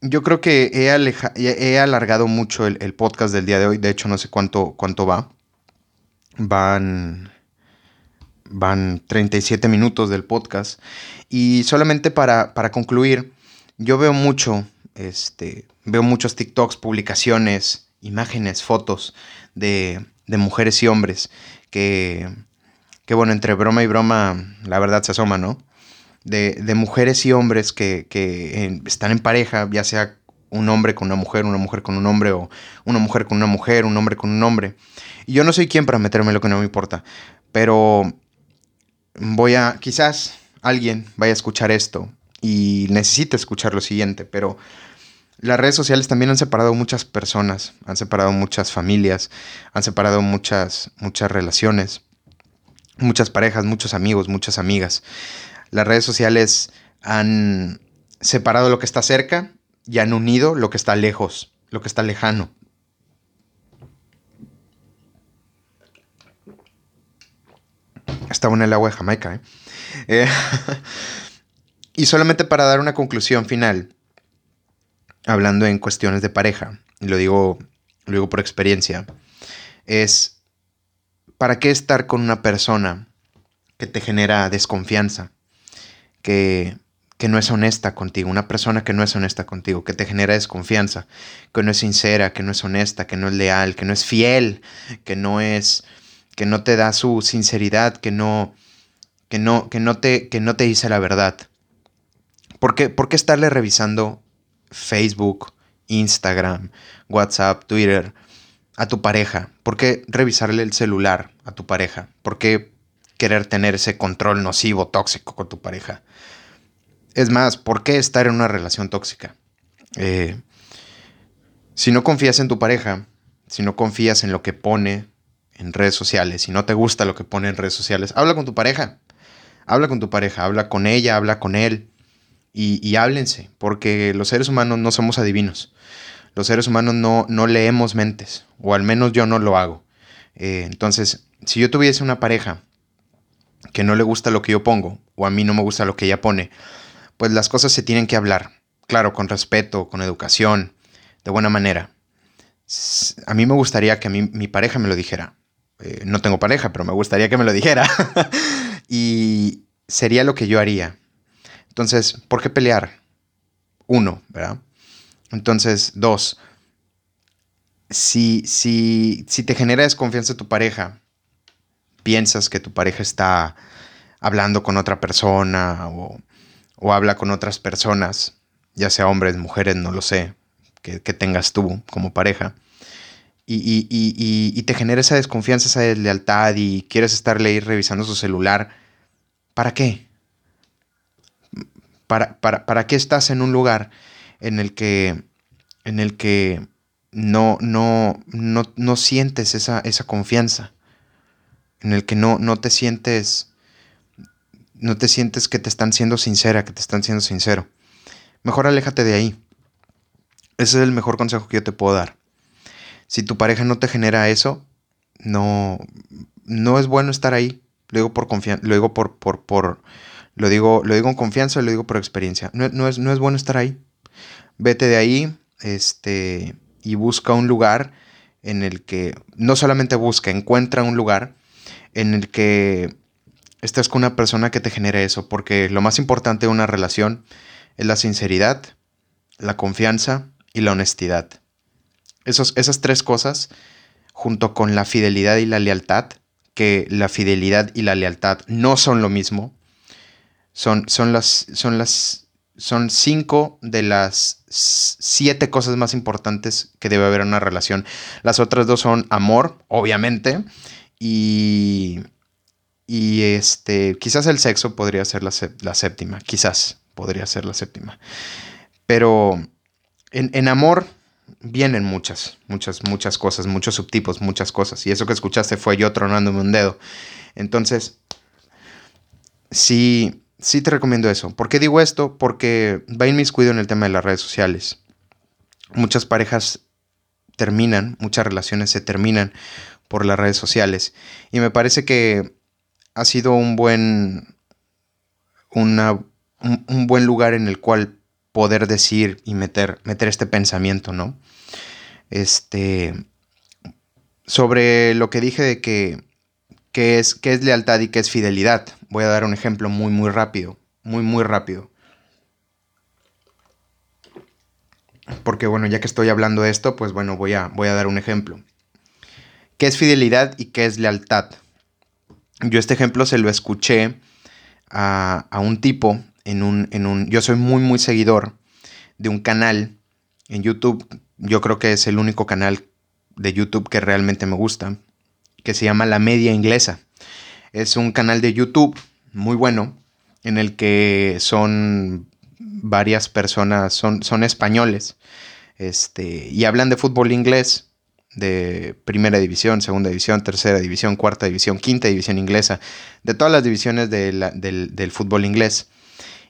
yo creo que he, alargado mucho el, el, podcast del día de hoy. De hecho, no sé cuánto, cuánto va. Van, van 37 minutos del podcast. Y solamente para, para concluir, yo veo mucho, este, veo muchos TikToks, publicaciones, imágenes, fotos de, de mujeres y hombres que, que, bueno, entre broma y broma, la verdad se asoma, ¿no? De, de mujeres y hombres que, que están en pareja, ya sea un hombre con una mujer, una mujer con un hombre, o una mujer con una mujer, un hombre con un hombre. Y yo no soy quien para meterme lo que no me importa, pero voy a, quizás alguien vaya a escuchar esto y necesita escuchar lo siguiente, pero las redes sociales también han separado muchas personas, han separado muchas familias, han separado muchas, muchas relaciones, muchas parejas, muchos amigos, muchas amigas. Las redes sociales han separado lo que está cerca y han unido lo que está lejos, lo que está lejano. Está en el agua de Jamaica, ¿eh? eh Y solamente para dar una conclusión final, hablando en cuestiones de pareja, y lo digo, lo digo por experiencia, es, ¿para qué estar con una persona que te genera desconfianza, que, que no es honesta contigo, una persona que no es honesta contigo, que te genera desconfianza, que no es sincera, que no es honesta, que no es leal, que no es fiel, que no es que no te da su sinceridad, que no que no que no te que no te dice la verdad. ¿Por qué, estarle revisando Facebook, Instagram, WhatsApp, Twitter a tu pareja? ¿Por qué revisarle el celular a tu pareja? ¿Por qué querer tener ese control nocivo, tóxico con tu pareja? Es más, ¿por qué estar en una relación tóxica? Eh, si no confías en tu pareja, si no confías en lo que pone en redes sociales, si no te gusta lo que pone en redes sociales, habla con tu pareja. Habla con tu pareja, habla con ella, habla con él y, háblense, porque los seres humanos no somos adivinos. Los seres humanos no, no leemos mentes, o al menos yo no lo hago. Eh, entonces, si yo tuviese una pareja que no le gusta lo que yo pongo, o a mí no me gusta lo que ella pone, pues las cosas se tienen que hablar. claro, con respeto, con educación, de buena manera. A mí me gustaría que a mí, mi pareja me lo dijera. Eh, no tengo pareja, pero me gustaría que me lo dijera. y sería lo que yo haría. Entonces, ¿por qué pelear? Uno, ¿verdad? Entonces, dos, si, si, si te genera desconfianza tu pareja, piensas que tu pareja está hablando con otra persona o, habla con otras personas, ya sea hombres, mujeres, no lo sé, que, tengas tú como pareja, y, y, te genera esa desconfianza, esa deslealtad y quieres estarle ahí revisando su celular, ¿para qué? ¿Para, para, qué estás en un lugar en el que, en el que no, no, no, no sientes esa, esa confianza? En el que no, no te sientes no te sientes que te están siendo sincera, que te están siendo sincero. Mejor aléjate de ahí. Ese es el mejor consejo que yo te puedo dar. Si tu pareja no te genera eso, no, no es bueno estar ahí. Lo digo por confianza, lo digo por, por, por, lo digo, lo digo con confianza, lo digo por experiencia. No, no, es, no es bueno estar ahí. Vete de ahí, este, y busca un lugar en el que, no solamente busca, encuentra un lugar en el que estés con una persona que te genere eso, porque lo más importante de una relación es la sinceridad, la confianza y la honestidad. Esos, esas tres cosas, junto con la fidelidad y la lealtad, que la fidelidad y la lealtad no son lo mismo, son, son las, son las, son cinco de las siete cosas más importantes que debe haber en una relación. Las otras dos son amor, obviamente, y y este, quizás el sexo podría ser la, séptima, quizás podría ser la séptima. Pero en, amor vienen muchas, muchas, muchas cosas, muchos subtipos, muchas cosas. Y eso que escuchaste fue yo tronándome un dedo. Entonces, sí, sí te recomiendo eso. ¿Por qué digo esto? Porque va inmiscuido en el tema de las redes sociales. Muchas parejas terminan, muchas relaciones se terminan por las redes sociales. Y me parece que ha sido un buen, una, un, buen lugar en el cual poder decir y meter, meter este pensamiento, ¿no? Este, sobre lo que dije de que, es, qué es lealtad y qué es fidelidad. Voy a dar un ejemplo muy, muy rápido, muy, muy rápido. Porque bueno, ya que estoy hablando de esto, pues bueno, voy a, voy a dar un ejemplo. ¿Qué es fidelidad y qué es lealtad? Yo este ejemplo se lo escuché a, un tipo en un, en un... Yo soy muy, muy seguidor de un canal en YouTube. Yo creo que es el único canal de YouTube que realmente me gusta, que se llama La Media Inglesa. Es un canal de YouTube muy bueno, en el que son varias personas, son, son españoles, este, y hablan de fútbol inglés de primera división, segunda división, tercera división, cuarta división, quinta división inglesa, de todas las divisiones del, fútbol inglés.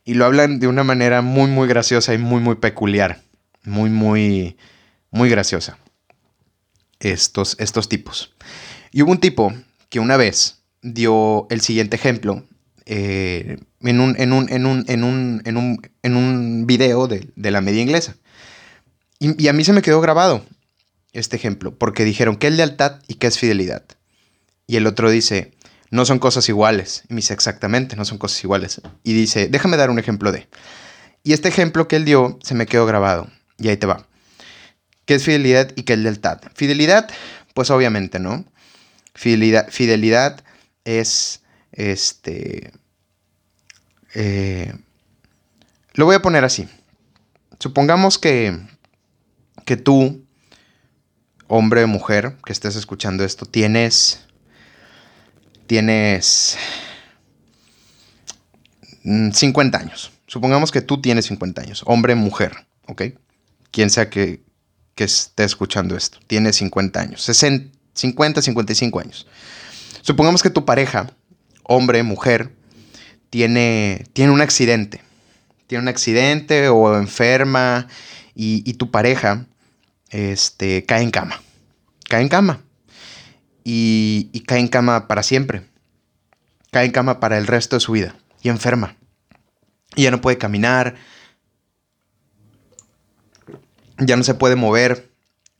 Y lo hablan de una manera muy, muy graciosa y muy, muy peculiar. Muy, muy, muy graciosa. Estos, estos tipos. Y hubo un tipo que una vez dio el siguiente ejemplo eh, en, un, en, un, video de, la media inglesa. Y, y, a mí se me quedó grabado este ejemplo, porque dijeron, ¿qué es lealtad y qué es fidelidad? Y el otro dice, no son cosas iguales. Y me dice, exactamente, no son cosas iguales. Y dice, déjame dar un ejemplo de. Y este ejemplo que él dio se me quedó grabado. Y ahí te va. ¿Qué es fidelidad y qué es lealtad? Fidelidad, pues obviamente, ¿no? Fidelidad, es, este, eh, lo voy a poner así. Supongamos que, que tú hombre o mujer que estés escuchando esto, tienes, tienes 50 años. Supongamos que tú tienes 50 años, hombre, mujer, ¿ok? Quien sea que, que esté escuchando esto, tiene 50 años, 60, 50, 55 años. Supongamos que tu pareja, hombre, mujer, tiene, tiene un accidente. Tiene un accidente o enferma y, y tu pareja este, cae en cama. Cae en cama. Y, y cae en cama para siempre. Cae en cama para el resto de su vida. Y enferma. Y ya no puede caminar. Ya no se puede mover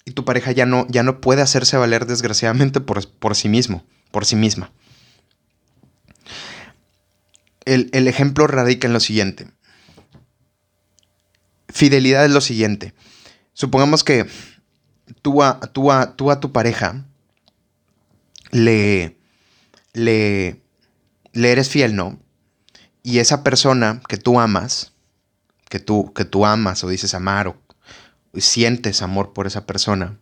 y tu pareja ya no, ya no puede hacerse valer desgraciadamente por, por sí mismo, por sí misma. El, el ejemplo radica en lo siguiente. Fidelidad es lo siguiente. Supongamos que tú a, tú a, tú a tu pareja le, le, le eres fiel, ¿no? Y esa persona que tú amas, que tú, que tú amas o dices amar o sientes amor por esa persona,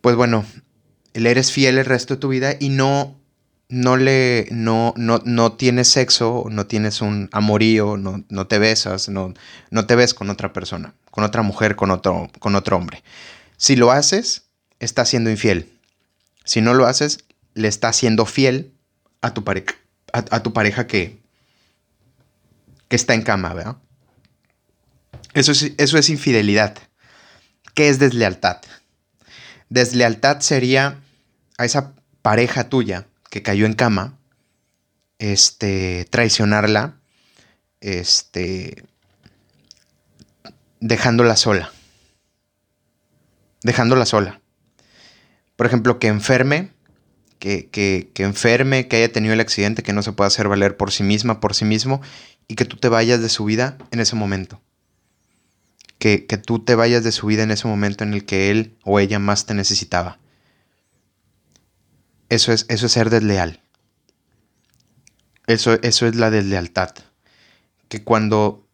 pues bueno, le eres fiel el resto de tu vida y no, no le, no, no, no tienes sexo, no tienes un amorío, no, no te besas, no, no te ves con otra persona, con otra mujer, con otro, con otro hombre. Si lo haces, estás siendo infiel. Si no lo haces, le estás siendo fiel a tu, pareja, a, tu pareja que, que está en cama, ¿verdad? Eso es, infidelidad. ¿Qué es deslealtad? Deslealtad sería a esa pareja tuya que cayó en cama, este, traicionarla, este, dejándola sola. Dejándola sola. Por ejemplo, que enferme, que, que, que, enferme, que haya tenido el accidente, que no se pueda hacer valer por sí misma, por sí mismo, y que tú te vayas de su vida en ese momento. Que, que tú te vayas de su vida en ese momento en el que él o ella más te necesitaba. Eso es, eso es ser desleal. Eso, eso es la deslealtad. Que cuando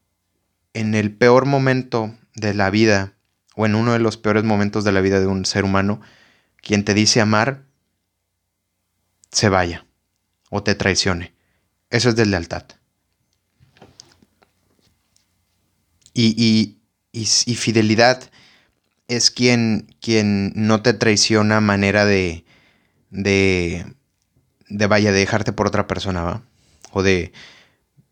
en el peor momento de la vida, o en uno de los peores momentos de la vida de un ser humano, quien te dice amar, se vaya o te traicione. Eso es deslealtad. Y, y, y, fidelidad es quien, quien no te traiciona manera de, de, de vaya, de dejarte por otra persona, ¿va? O de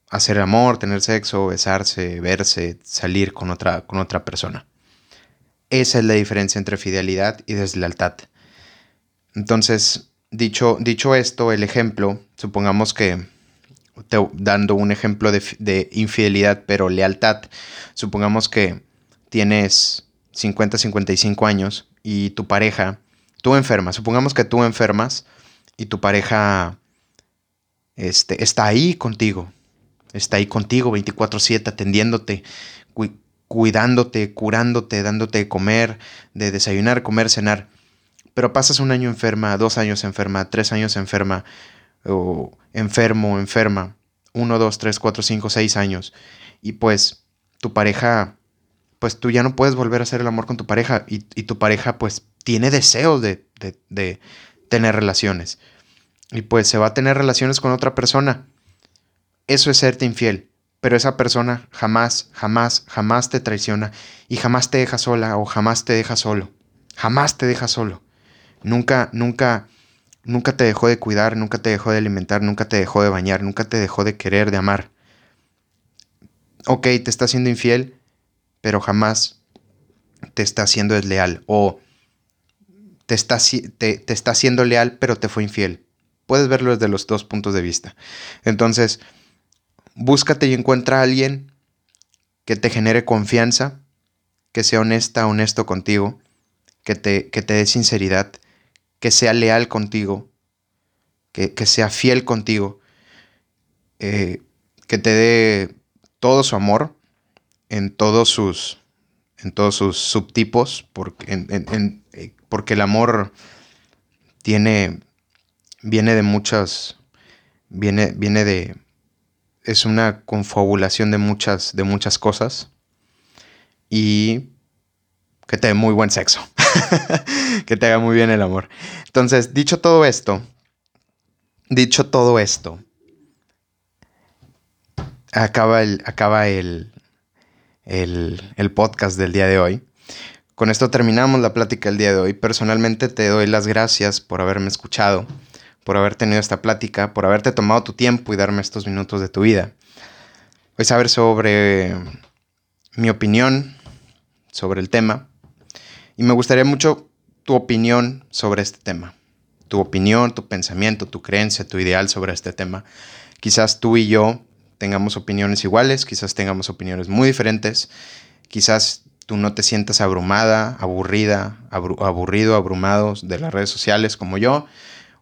hacer amor, tener sexo, besarse, verse, salir con otra, con otra persona. Esa es la diferencia entre fidelidad y deslealtad. Entonces, dicho, dicho esto, el ejemplo, supongamos que, dando un ejemplo de infidelidad, pero lealtad, supongamos que tienes 50, 55 años y tu pareja tú enfermas, supongamos que tú enfermas y tu pareja este, está ahí contigo, está ahí contigo 24/7 atendiéndote, cuidándote, curándote, dándote de comer, de desayunar, comer, cenar. Pero pasas un año enferma, dos años enferma, tres años enferma, o enfermo, enferma, uno, dos, tres, cuatro, cinco, seis años. Y pues tu pareja, pues tú ya no puedes volver a hacer el amor con tu pareja y, tu pareja pues tiene deseos de, tener relaciones. Y pues se va a tener relaciones con otra persona. Eso es serte infiel. Pero esa persona jamás, jamás, jamás te traiciona y jamás te deja sola o jamás te deja solo. Jamás te deja solo. Nunca, nunca, nunca te dejó de cuidar, nunca te dejó de alimentar, nunca te dejó de bañar, nunca te dejó de querer, de amar. Ok, te está siendo infiel, pero jamás te está siendo desleal. O te está, te, está siendo leal, pero te fue infiel. Puedes verlo desde los dos puntos de vista. Entonces, búscate y encuentra a alguien que te genere confianza, que sea honesta, honesto contigo, que te, que te dé sinceridad, que sea leal contigo, que, sea fiel contigo, eh, que te dé todo su amor en todos sus, en todos sus subtipos, porque eh, porque el amor tiene, viene de muchas, viene, viene de, es una confabulación de muchas, de muchas cosas y que te dé muy buen sexo, que te haga muy bien el amor. Entonces, dicho todo esto, dicho todo esto, acaba el, acaba el, el, el podcast del día de hoy. Con esto terminamos la plática del día de hoy. Personalmente te doy las gracias por haberme escuchado, por haber tenido esta plática, por haberte tomado tu tiempo y darme estos minutos de tu vida. Voy a saber sobre mi opinión sobre el tema y me gustaría mucho tu opinión sobre este tema. Tu opinión, tu pensamiento, tu creencia, tu ideal sobre este tema. Quizás tú y yo tengamos opiniones iguales, quizás tengamos opiniones muy diferentes, quizás tú no te sientas abrumada, aburrida, aburrido, abrumado de las redes sociales como yo.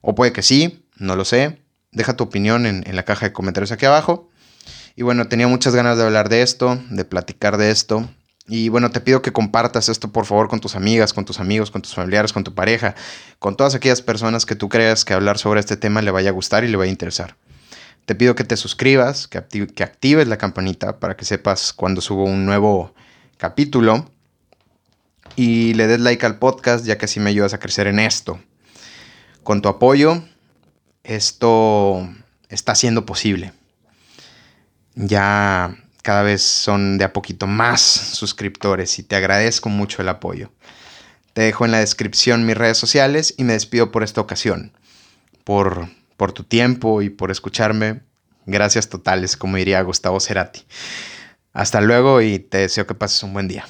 O puede que sí, no lo sé. Deja tu opinión en, en la caja de comentarios aquí abajo. Y bueno, tenía muchas ganas de hablar de esto, de platicar de esto. Y bueno, te pido que compartas esto por favor con tus amigas, con tus amigos, con tus familiares, con tu pareja, con todas aquellas personas que tú creas que hablar sobre este tema le vaya a gustar y le vaya a interesar. Te pido que te suscribas, que, actives la campanita para que sepas cuando subo un nuevo capítulo y le des like al podcast ya que así me ayudas a crecer en esto. Con tu apoyo, esto está siendo posible. Ya cada vez son de a poquito más suscriptores y te agradezco mucho el apoyo. Te dejo en la descripción mis redes sociales y me despido por esta ocasión. Por, por tu tiempo y por escucharme. Gracias totales, como diría Gustavo Cerati. Hasta luego y te deseo que pases un buen día.